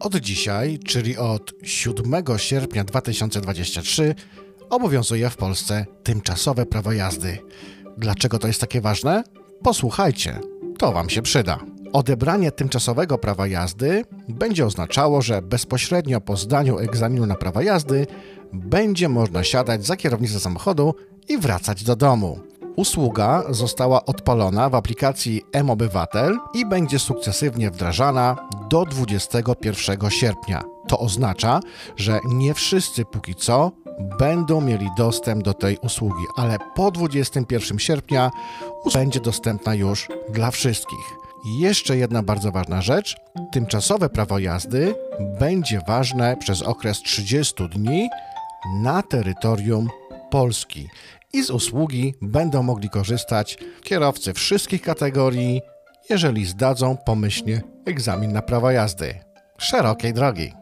Od dzisiaj, czyli od 7 sierpnia 2023, obowiązuje w Polsce tymczasowe prawo jazdy. Dlaczego to jest takie ważne? Posłuchajcie, to Wam się przyda. Odebranie tymczasowego prawa jazdy będzie oznaczało, że bezpośrednio po zdaniu egzaminu na prawo jazdy będzie można siadać za kierownicę samochodu i wracać do domu. Usługa została odpalona w aplikacji M-Obywatel i będzie sukcesywnie wdrażana do 21 sierpnia. To oznacza, że nie wszyscy póki co będą mieli dostęp do tej usługi, ale po 21 sierpnia będzie dostępna już dla wszystkich. Jeszcze jedna bardzo ważna rzecz. Tymczasowe prawo jazdy będzie ważne przez okres 30 dni na terytorium Polski. I z usługi będą mogli korzystać kierowcy wszystkich kategorii, jeżeli zdadzą pomyślnie egzamin na prawo jazdy. Szerokiej drogi.